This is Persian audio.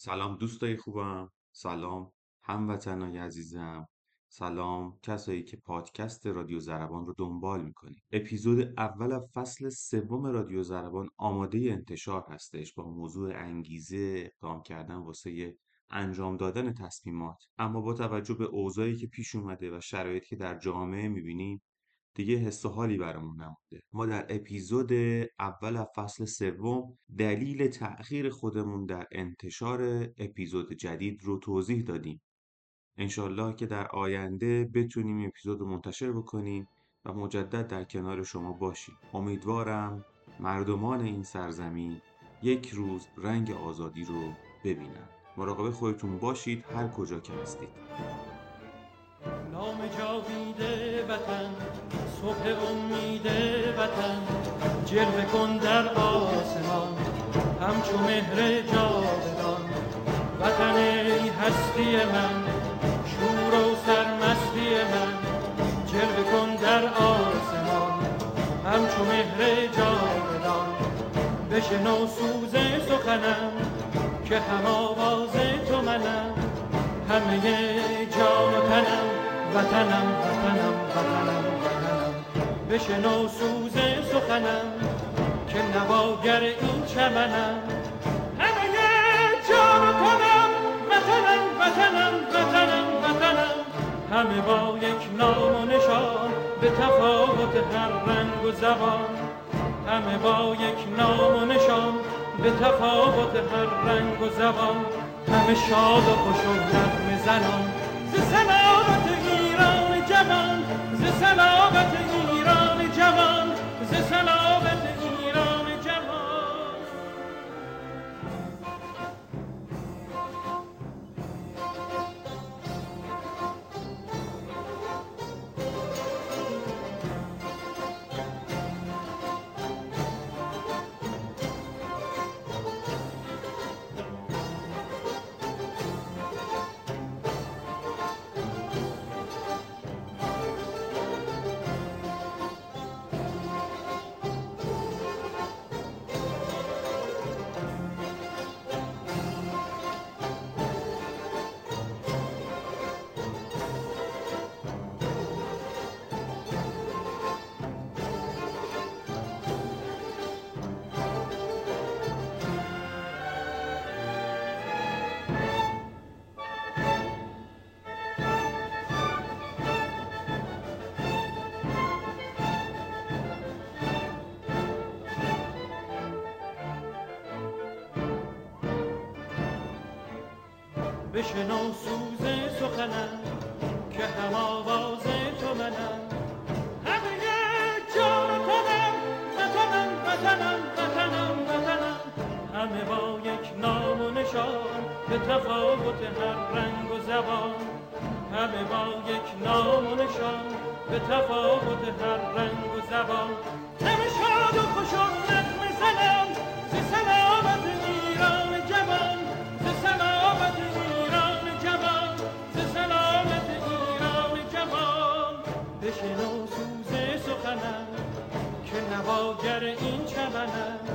سلام دوستای خوبم. سلام هموطنای عزیزم. سلام کسایی که پادکست رادیو زربان رو دنبال می‌کنید اپیزود اول فصل سوم رادیو زربان آماده انتشار هستش با موضوع انگیزه اقدام کردن واسه انجام دادن تصمیمات. اما با توجه به اوضاعی که پیش اومده و شرایطی که در جامعه می‌بینیم دیگه حس و حالی برامون نمونده. ما در اپیزود اول از فصل سوم دلیل تأخیر خودمون در انتشار اپیزود جدید رو توضیح دادیم. انشالله که در آینده بتونیم اپیزود منتشر بکنیم و مجدد در کنار شما باشیم. امیدوارم مردمان این سرزمین یک روز رنگ آزادی رو ببینن. مراقب خودتون باشید. هر کجا که هستید. نام جاوید وطن صبح امید وطن جلوه کن در آسمان همچو مهر جاودان. وطن ای هستی من شور و سرمستی من جلوه کن در آسمان همچو مهر جاودان. بشنو سوز سخنم که هم آواز تو منم. همه وطنم وطنم وطنم وطنم. بشنو سوز سخنم که نواگر این چمنم. همه جان و تنم وطنم وطنم وطنم وطنم. همه با یک نام و نشان به تفاوت هر رنگ و زبان. همه با یک نام و نشان به تفاوت هر رنگ و زبان. همه شاد و خوش و نغمه زنان. ز ز بشنو سوز سخنم که هم آواز تو منم. همه جان تنم وطنم وطنم وطنم وطنم. همه با یک نام و نشان به تفاوت هر رنگ و زبان. همه با یک نام و نشان به تفاوت هر رنگ و زبان. همه شاد و خوش و نغمه زنم دل و سوز سخنم که نواگر این چمنم